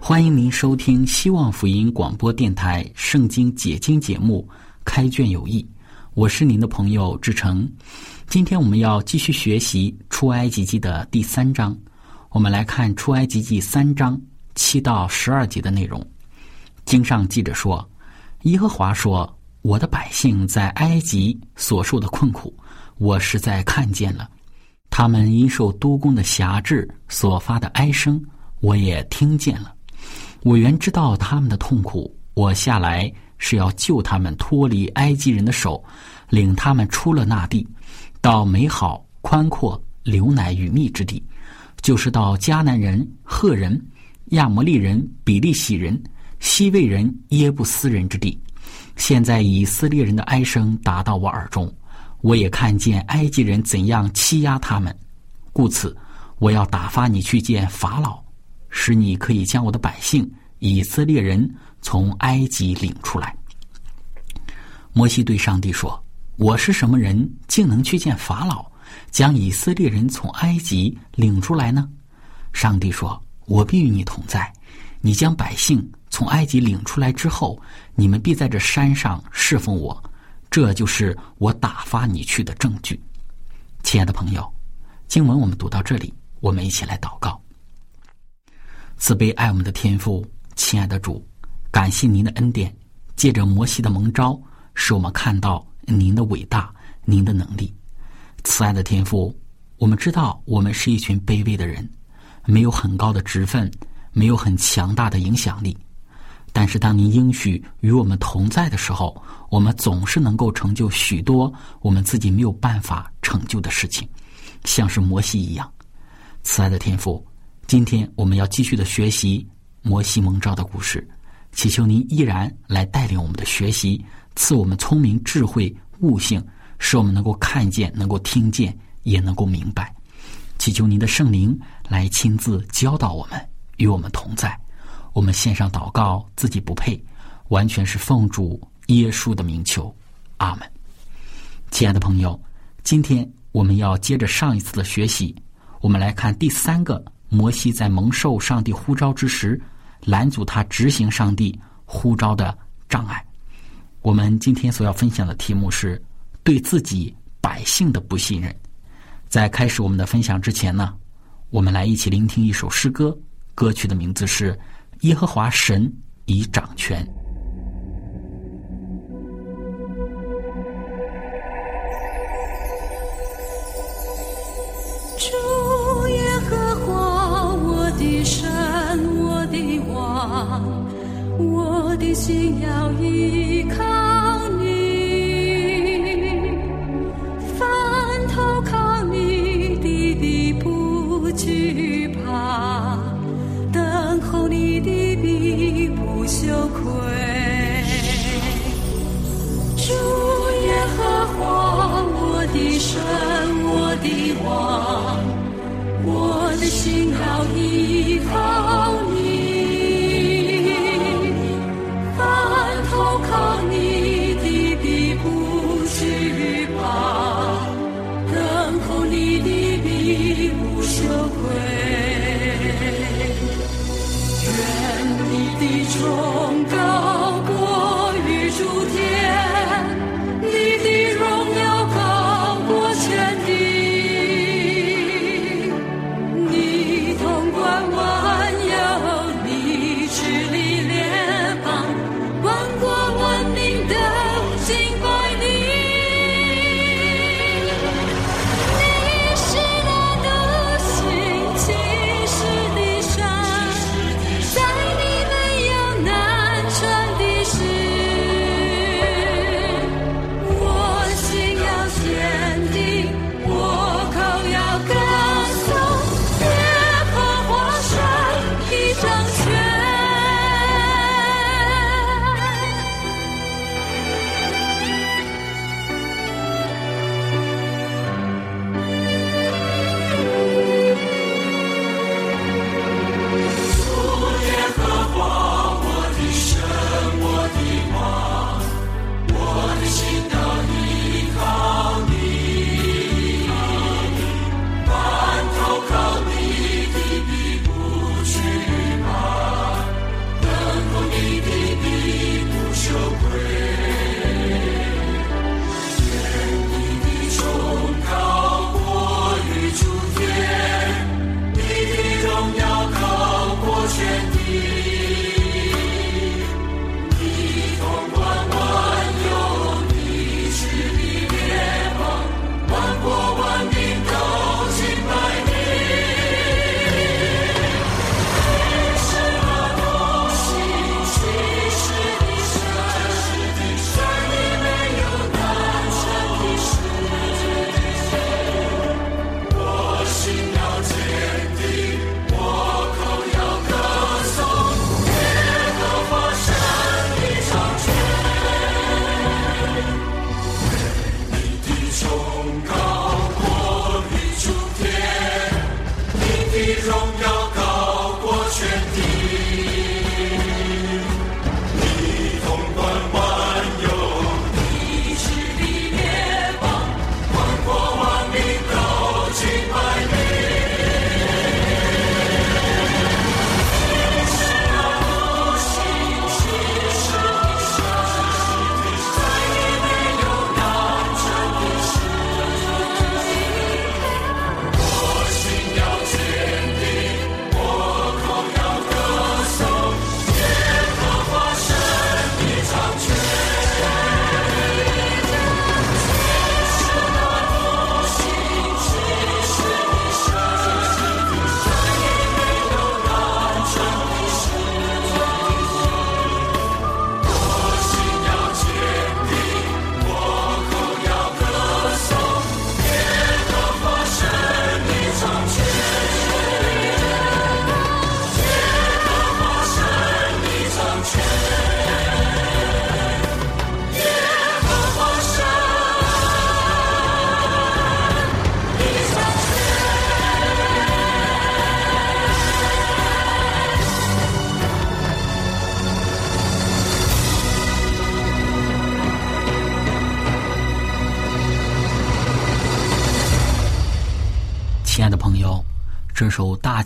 欢迎您收听希望福音广播电台《圣经解经》节目《开卷有益》，我是您的朋友志成。今天我们要继续学习《出埃及记》的第三章，我们来看《出埃及记》三章七到十二节的内容。经上记着说：“耶和华说，我的百姓在埃及所受的困苦，我实在看见了；他们因受督工的辖制所发的哀声，我也听见了。”我原知道他们的痛苦，我下来是要救他们脱离埃及人的手，领他们出了那地，到美好宽阔、流奶与蜜之地，就是到迦南人、赫人、亚摩利人、比利洗人、西魏人、耶布斯人之地。现在以色列人的哀声达到我耳中，我也看见埃及人怎样欺压他们，故此我要打发你去见法老。使你可以将我的百姓以色列人从埃及领出来。摩西对上帝说：“我是什么人，竟能去见法老，将以色列人从埃及领出来呢？”上帝说：“我必与你同在。你将百姓从埃及领出来之后，你们必在这山上侍奉我。这就是我打发你去的证据。”亲爱的朋友，经文我们读到这里，我们一起来祷告。慈悲爱我们的天父，亲爱的主，感谢您的恩典，借着摩西的蒙召，使我们看到您的伟大，您的能力。慈爱的天父，我们知道我们是一群卑微的人，没有很高的职分，没有很强大的影响力。但是当您应许与我们同在的时候，我们总是能够成就许多我们自己没有办法成就的事情，像是摩西一样。慈爱的天父。今天我们要继续的学习摩西蒙召的故事，祈求您依然来带领我们的学习，赐我们聪明、智慧、悟性，使我们能够看见、能够听见，也能够明白。祈求您的圣灵来亲自教导我们，与我们同在。我们献上祷告，自己不配，完全是奉主耶稣的名求，阿门。亲爱的朋友，今天我们要接着上一次的学习，我们来看第三个。摩西在蒙受上帝呼召之时，拦阻他执行上帝呼召的障碍。我们今天所要分享的题目是对自己百姓的不信任。在开始我们的分享之前呢，我们来一起聆听一首诗歌，歌曲的名字是《耶和华神已掌权》。我的心要依靠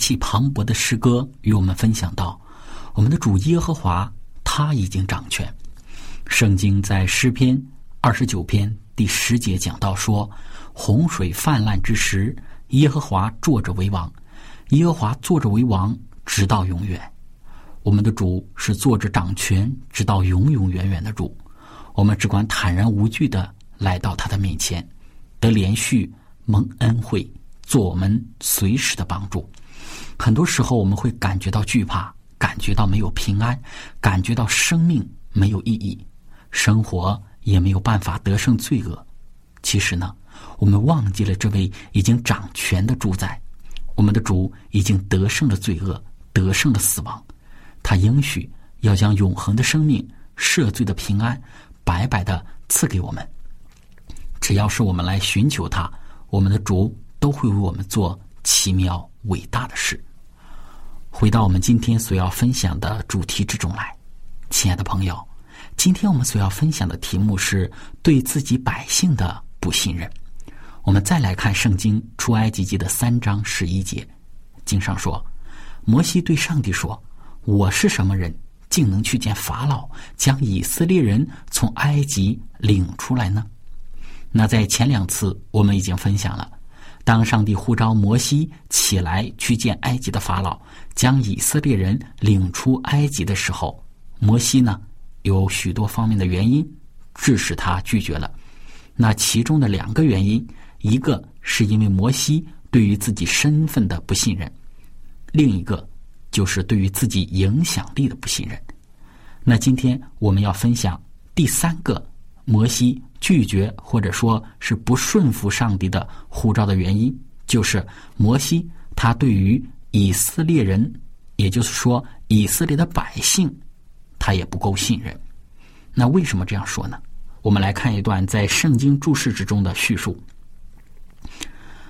气磅礴的诗歌与我们分享到，我们的主耶和华他已经掌权。圣经在诗篇二十九篇第十节讲到说：“洪水泛滥之时，耶和华坐着为王，耶和华坐着为王，直到永远。”我们的主是坐着掌权，直到永永远远的主。我们只管坦然无惧的来到他的面前，得连续蒙恩惠，做我们随时的帮助。很多时候，我们会感觉到惧怕，感觉到没有平安，感觉到生命没有意义，生活也没有办法得胜罪恶。其实呢，我们忘记了这位已经掌权的主宰，我们的主已经得胜了罪恶，得胜了死亡。他应许要将永恒的生命、赦罪的平安，白白的赐给我们。只要是我们来寻求他，我们的主都会为我们做奇妙伟大的事。回到我们今天所要分享的主题之中来，亲爱的朋友，今天我们所要分享的题目是对自己百姓的不信任。我们再来看圣经出埃及记的三章十一节，经上说：“摩西对上帝说。”我是什么人，竟能去见法老，将以色列人从埃及领出来呢？那在前两次我们已经分享了，当上帝呼召摩西起来去见埃及的法老，将以色列人领出埃及的时候，摩西呢有许多方面的原因，致使他拒绝了。那其中的两个原因，一个是因为摩西对于自己身份的不信任，另一个。就是对于自己影响力的不信任。那今天我们要分享第三个摩西拒绝或者说是不顺服上帝的呼召的原因，就是摩西他对于以色列人，也就是说以色列的百姓，他也不够信任。那为什么这样说呢？我们来看一段在圣经注释之中的叙述。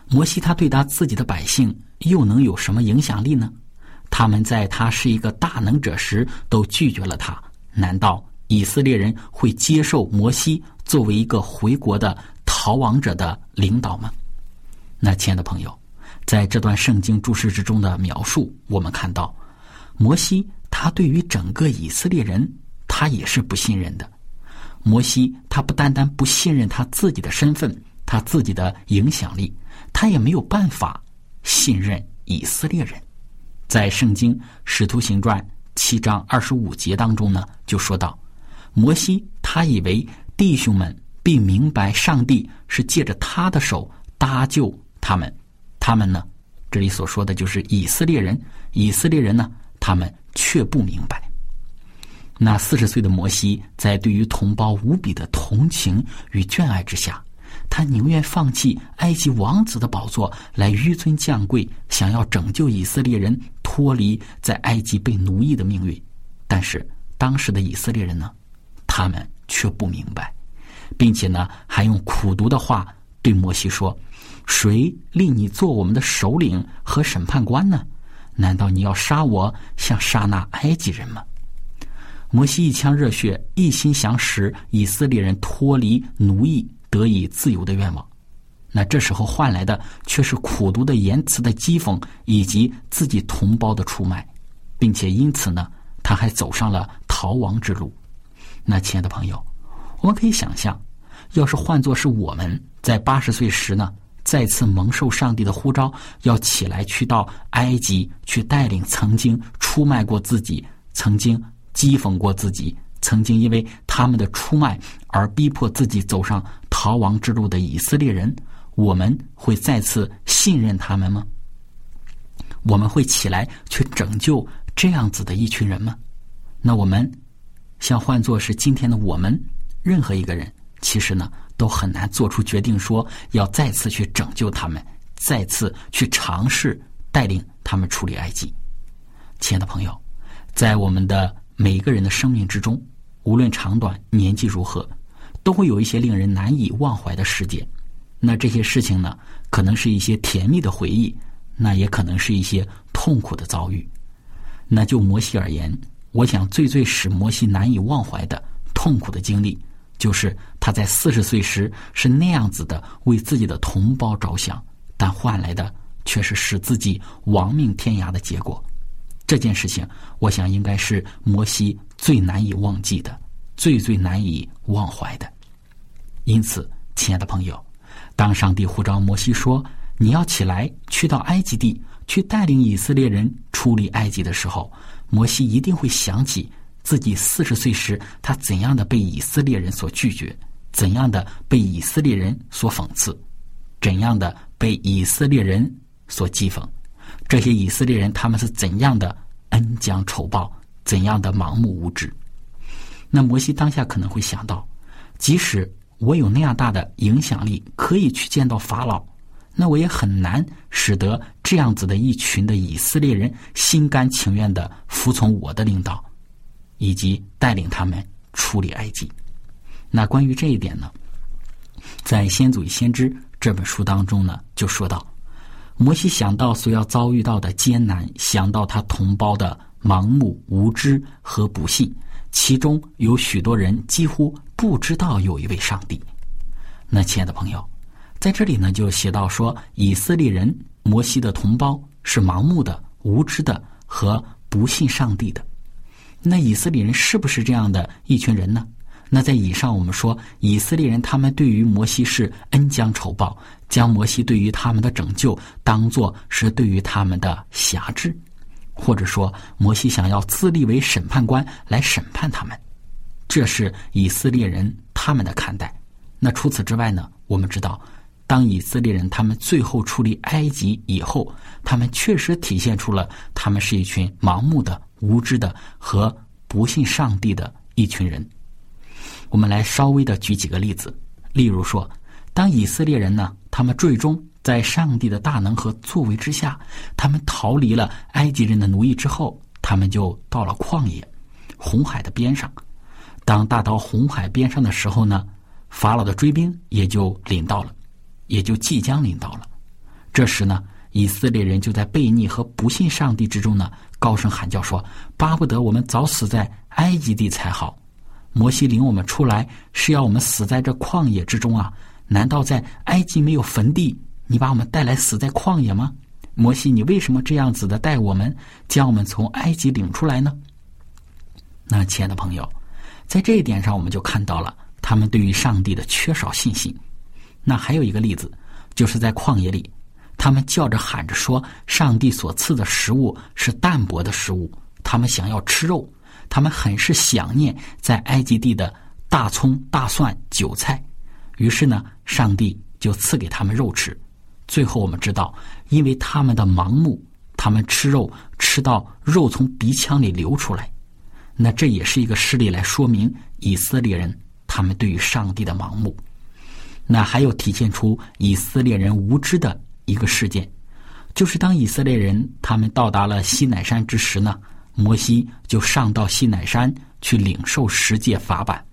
摩西他对他自己的百姓又能有什么影响力呢？他们在他是一个大能者时都拒绝了他，难道以色列人会接受摩西作为一个回国的逃亡者的领导吗？那亲爱的朋友，在这段圣经注释之中的描述，我们看到摩西他对于整个以色列人，他也是不信任的。摩西他不单单不信任他自己的身份，他自己的影响力，他也没有办法信任以色列人。在圣经使徒行传七章二十五节当中呢，就说到，摩西他以为弟兄们必明白上帝是借着他的手搭救他们，他们呢，这里所说的就是以色列人，以色列人呢，他们却不明白。那四十岁的摩西在对于同胞无比的同情与眷爱之下。他宁愿放弃埃及王子的宝座，来纡尊降贵，想要拯救以色列人脱离在埃及被奴役的命运。但是当时的以色列人呢，他们却不明白，并且呢，还用苦毒的话对摩西说：“谁令你做我们的首领和审判官呢？难道你要杀我，像杀那埃及人吗？”摩西一腔热血，一心想使以色列人脱离奴役。得以自由的愿望，那这时候换来的却是苦毒的言辞的讥讽，以及自己同胞的出卖，并且因此呢，他还走上了逃亡之路。那亲爱的朋友，我们可以想象，要是换作是我们在八十岁时呢，再次蒙受上帝的呼召，要起来去到埃及去带领曾经出卖过自己、曾经讥讽过自己。曾经因为他们的出卖而逼迫自己走上逃亡之路的以色列人，我们会再次信任他们吗？我们会起来去拯救这样子的一群人吗？那我们像换作是今天的我们，任何一个人，其实呢都很难做出决定，说要再次去拯救他们，再次去尝试带领他们处理埃及。亲爱的朋友，在我们的每一个人的生命之中。无论长短、年纪如何，都会有一些令人难以忘怀的事件。那这些事情呢，可能是一些甜蜜的回忆，那也可能是一些痛苦的遭遇。那就摩西而言，我想最最使摩西难以忘怀的痛苦的经历，就是他在四十岁时是那样子的为自己的同胞着想，但换来的却是使自己亡命天涯的结果。这件事情，我想应该是摩西最难以忘记的，最最难以忘怀的。因此，亲爱的朋友，当上帝呼召摩西说：“你要起来，去到埃及地，去带领以色列人出离埃及”的时候，摩西一定会想起自己四十岁时他怎样的被以色列人所拒绝，怎样的被以色列人所讽刺，怎样的被以色列人所讥讽。这些以色列人他们是怎样的恩将仇报，怎样的盲目无知？那摩西当下可能会想到，即使我有那样大的影响力，可以去见到法老，那我也很难使得这样子的一群的以色列人心甘情愿的服从我的领导，以及带领他们处理埃及。那关于这一点呢，在《先祖与先知》这本书当中呢，就说到。摩西想到所要遭遇到的艰难，想到他同胞的盲目无知和不信，其中有许多人几乎不知道有一位上帝。那亲爱的朋友，在这里呢就写到说，以色列人摩西的同胞是盲目的、无知的和不信上帝的。那以色列人是不是这样的一群人呢？那在以上，我们说以色列人他们对于摩西是恩将仇报，将摩西对于他们的拯救当作是对于他们的辖制，或者说摩西想要自立为审判官来审判他们，这是以色列人他们的看待。那除此之外呢？我们知道，当以色列人他们最后出离埃及以后，他们确实体现出了他们是一群盲目的、无知的和不信上帝的一群人。我们来稍微的举几个例子，例如说，当以色列人呢，他们最终在上帝的大能和作为之下，他们逃离了埃及人的奴役之后，他们就到了旷野，红海的边上。当大到红海边上的时候呢，法老的追兵也就领到了，也就即将临到了。这时呢，以色列人就在悖逆和不信上帝之中呢，高声喊叫说：“巴不得我们早死在埃及地才好。”摩西领我们出来是要我们死在这旷野之中啊？难道在埃及没有坟地？你把我们带来死在旷野吗？摩西，你为什么这样子的带我们，将我们从埃及领出来呢？那亲爱的朋友，在这一点上，我们就看到了他们对于上帝的缺少信心。那还有一个例子，就是在旷野里，他们叫着喊着说，上帝所赐的食物是淡薄的食物，他们想要吃肉。他们很是想念在埃及地的大葱、大蒜、韭菜，于是呢，上帝就赐给他们肉吃。最后我们知道，因为他们的盲目，他们吃肉吃到肉从鼻腔里流出来。那这也是一个事例来说明以色列人他们对于上帝的盲目。那还有体现出以色列人无知的一个事件，就是当以色列人他们到达了西乃山之时呢。摩西就上到西乃山去领受十诫法版。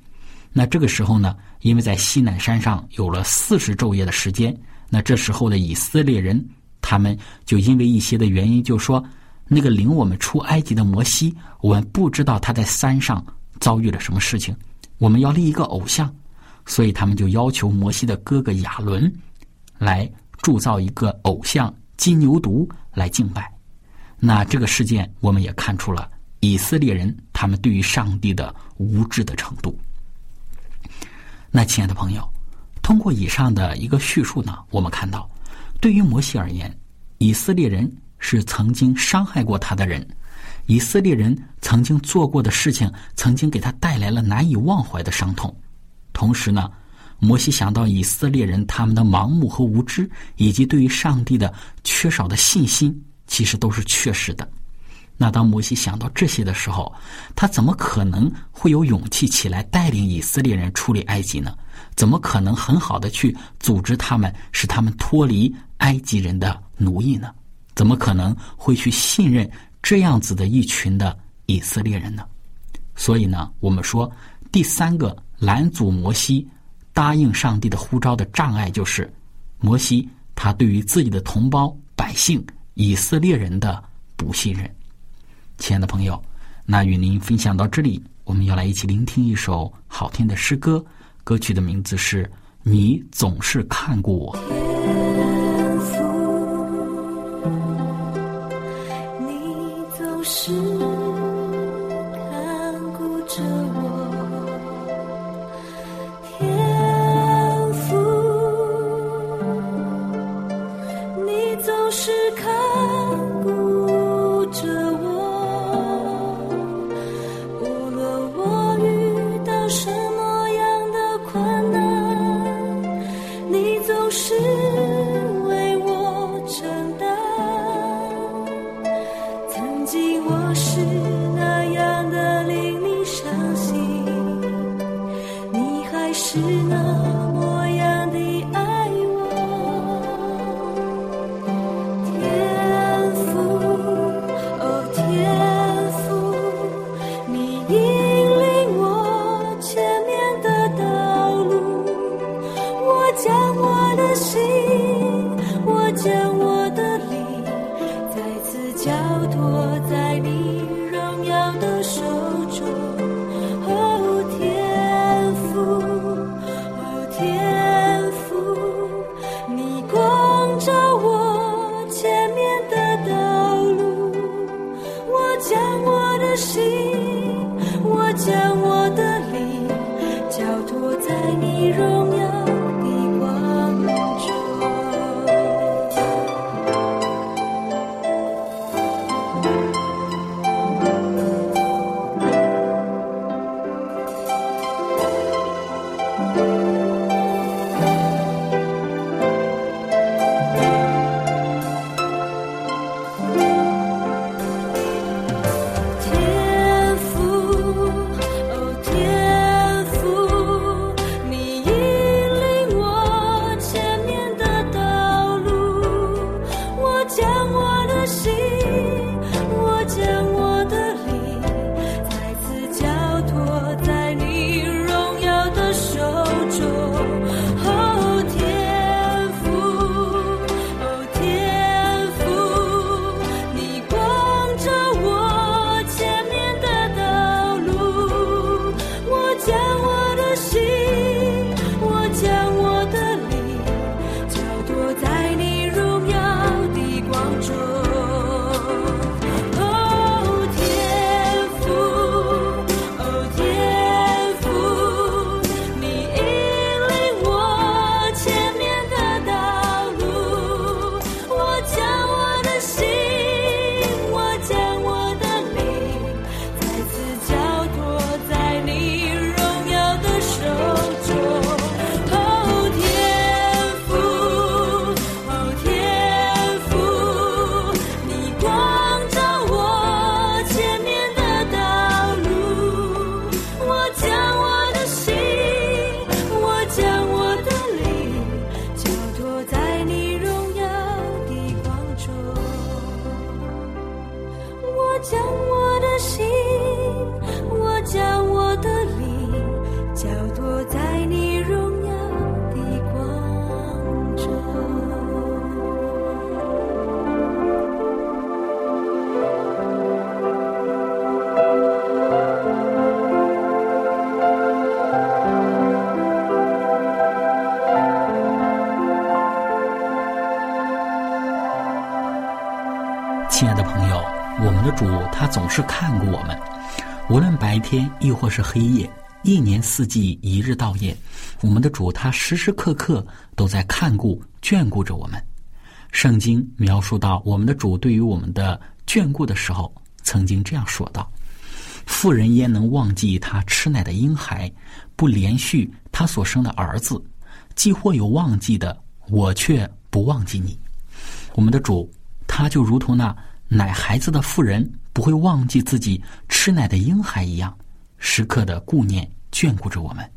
那这个时候呢，因为在西乃山上有了四十昼夜的时间，那这时候的以色列人，他们就因为一些的原因，就说那个领我们出埃及的摩西，我们不知道他在山上遭遇了什么事情，我们要立一个偶像，所以他们就要求摩西的哥哥亚伦来铸造一个偶像金牛犊来敬拜。那这个事件，我们也看出了以色列人他们对于上帝的无知的程度。那亲爱的朋友，通过以上的一个叙述呢，我们看到，对于摩西而言，以色列人是曾经伤害过他的人，以色列人曾经做过的事情，曾经给他带来了难以忘怀的伤痛。同时呢，摩西想到以色列人他们的盲目和无知，以及对于上帝的缺少的信心。其实都是确实的。那当摩西想到这些的时候，他怎么可能会有勇气起来带领以色列人出离埃及呢？怎么可能很好的去组织他们，使他们脱离埃及人的奴役呢？怎么可能会去信任这样子的一群的以色列人呢？所以呢，我们说第三个拦阻摩西答应上帝的呼召的障碍，就是摩西他对于自己的同胞百姓以色列人的不信任。亲爱的朋友，那与您分享到这里，我们要来一起聆听一首好听的诗歌，歌曲的名字是《你总是看过我》。你总是。我们的主他总是看顾我们，无论白天亦或是黑夜，一年四季，一日到夜，我们的主他时时刻刻都在看顾、眷顾着我们。圣经描述到我们的主对于我们的眷顾的时候，曾经这样说道：“妇人焉能忘记她吃奶的婴孩，不连续她所生的儿子？既或有忘记的，我却不忘记你。”我们的主，他就如同那奶孩子的妇人不会忘记自己吃奶的婴孩一样，时刻的顾念眷顾着我们。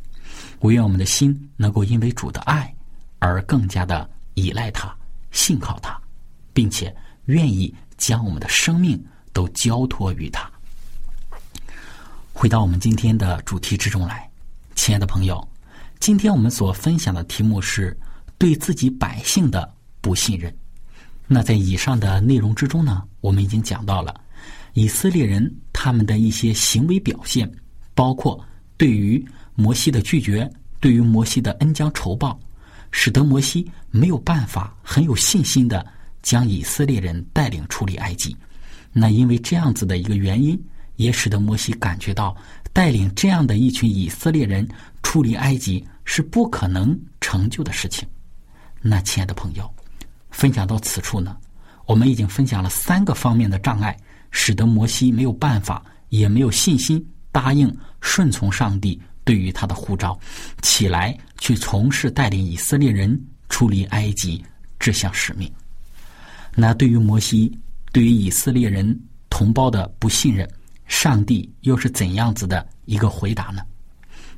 我愿我们的心能够因为主的爱而更加的依赖他、信靠他，并且愿意将我们的生命都交托于他。回到我们今天的主题之中来，亲爱的朋友，今天我们所分享的题目是对自己百姓的不信任。那在以上的内容之中呢，我们已经讲到了以色列人他们的一些行为表现，包括对于摩西的拒绝，对于摩西的恩将仇报，使得摩西没有办法很有信心的将以色列人带领出离埃及。那因为这样子的一个原因，也使得摩西感觉到带领这样的一群以色列人出离埃及是不可能成就的事情。那亲爱的朋友。分享到此处呢，我们已经分享了三个方面的障碍，使得摩西没有办法，也没有信心答应顺从上帝对于他的呼召，起来去从事带领以色列人出离埃及这项使命。那对于摩西，对于以色列人同胞的不信任，上帝又是怎样子的一个回答呢？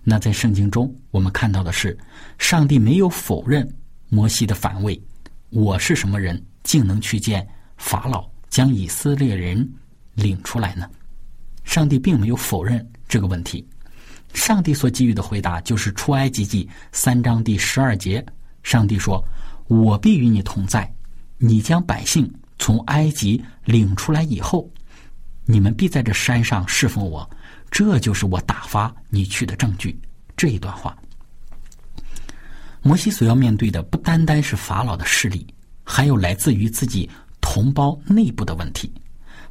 那在圣经中，我们看到的是，上帝没有否认摩西的反问：“我是什么人，竟能去见法老，将以色列人领出来呢？”上帝并没有否认这个问题。上帝所给予的回答就是《出埃及记》三章第十二节，上帝说：“我必与你同在，你将百姓从埃及领出来以后，你们必在这山上侍奉我，这就是我打发你去的证据。”这一段话，摩西所要面对的不单单是法老的势力，还有来自于自己同胞内部的问题。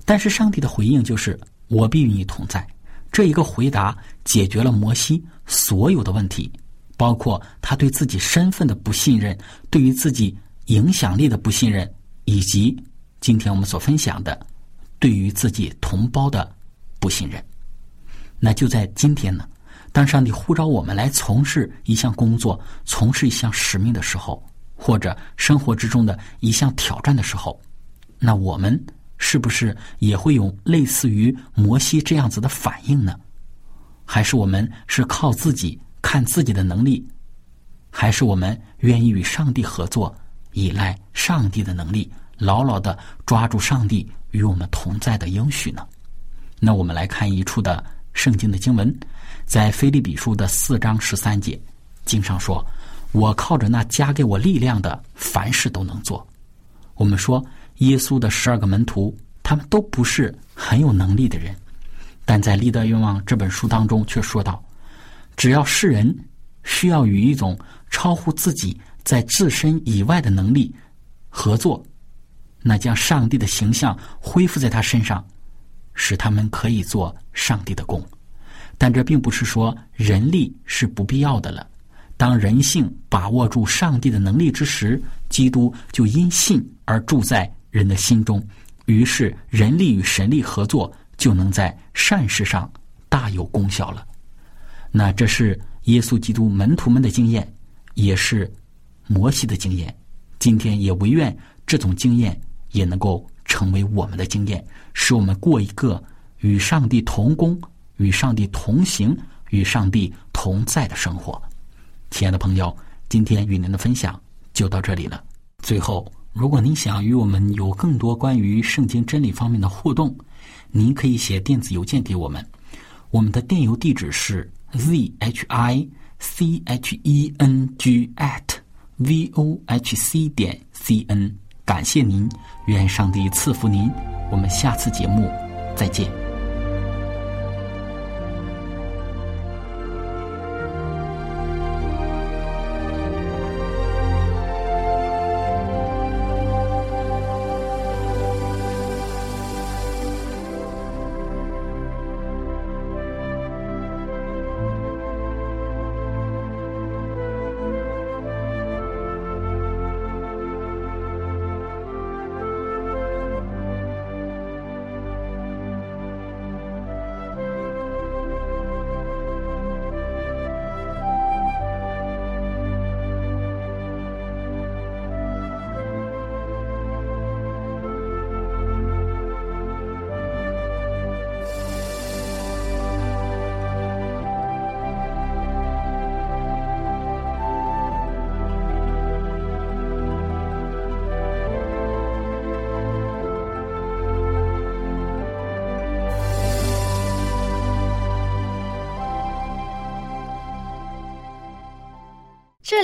但是上帝的回应就是：“我必与你同在。”这一个回答解决了摩西所有的问题，包括他对自己身份的不信任，对于自己影响力的不信任，以及今天我们所分享的对于自己同胞的不信任。那就在今天呢，当上帝呼召我们来从事一项工作、从事一项使命的时候，或者生活之中的一项挑战的时候，那我们。是不是也会有类似于摩西这样子的反应呢？还是我们是靠自己看自己的能力？还是我们愿意与上帝合作，依赖上帝的能力，牢牢的抓住上帝与我们同在的应许呢？那我们来看一处的圣经的经文，在腓立比书的四章十三节，经上说：“我靠着那加给我力量的，凡事都能做。”我们说。耶稣的十二个门徒，他们都不是很有能力的人，但在《立德愿望》这本书当中却说道：只要世人需要与一种超乎自己在自身以外的能力合作，那将上帝的形象恢复在他身上，使他们可以做上帝的工。但这并不是说人力是不必要的了。当人性把握住上帝的能力之时，基督就因信而住在。人的心中，于是人力与神力合作，就能在善事上大有功效了。那这是耶稣基督门徒们的经验，也是摩西的经验。今天也唯愿这种经验也能够成为我们的经验，使我们过一个与上帝同工、与上帝同行、与上帝同在的生活。亲爱的朋友，今天与您的分享就到这里了。最后。如果您想与我们有更多关于圣经真理方面的互动，您可以写电子邮件给我们。我们的电邮地址是 z h i c h e n g at v o h c 点 c n。感谢您，愿上帝赐福您。我们下次节目再见。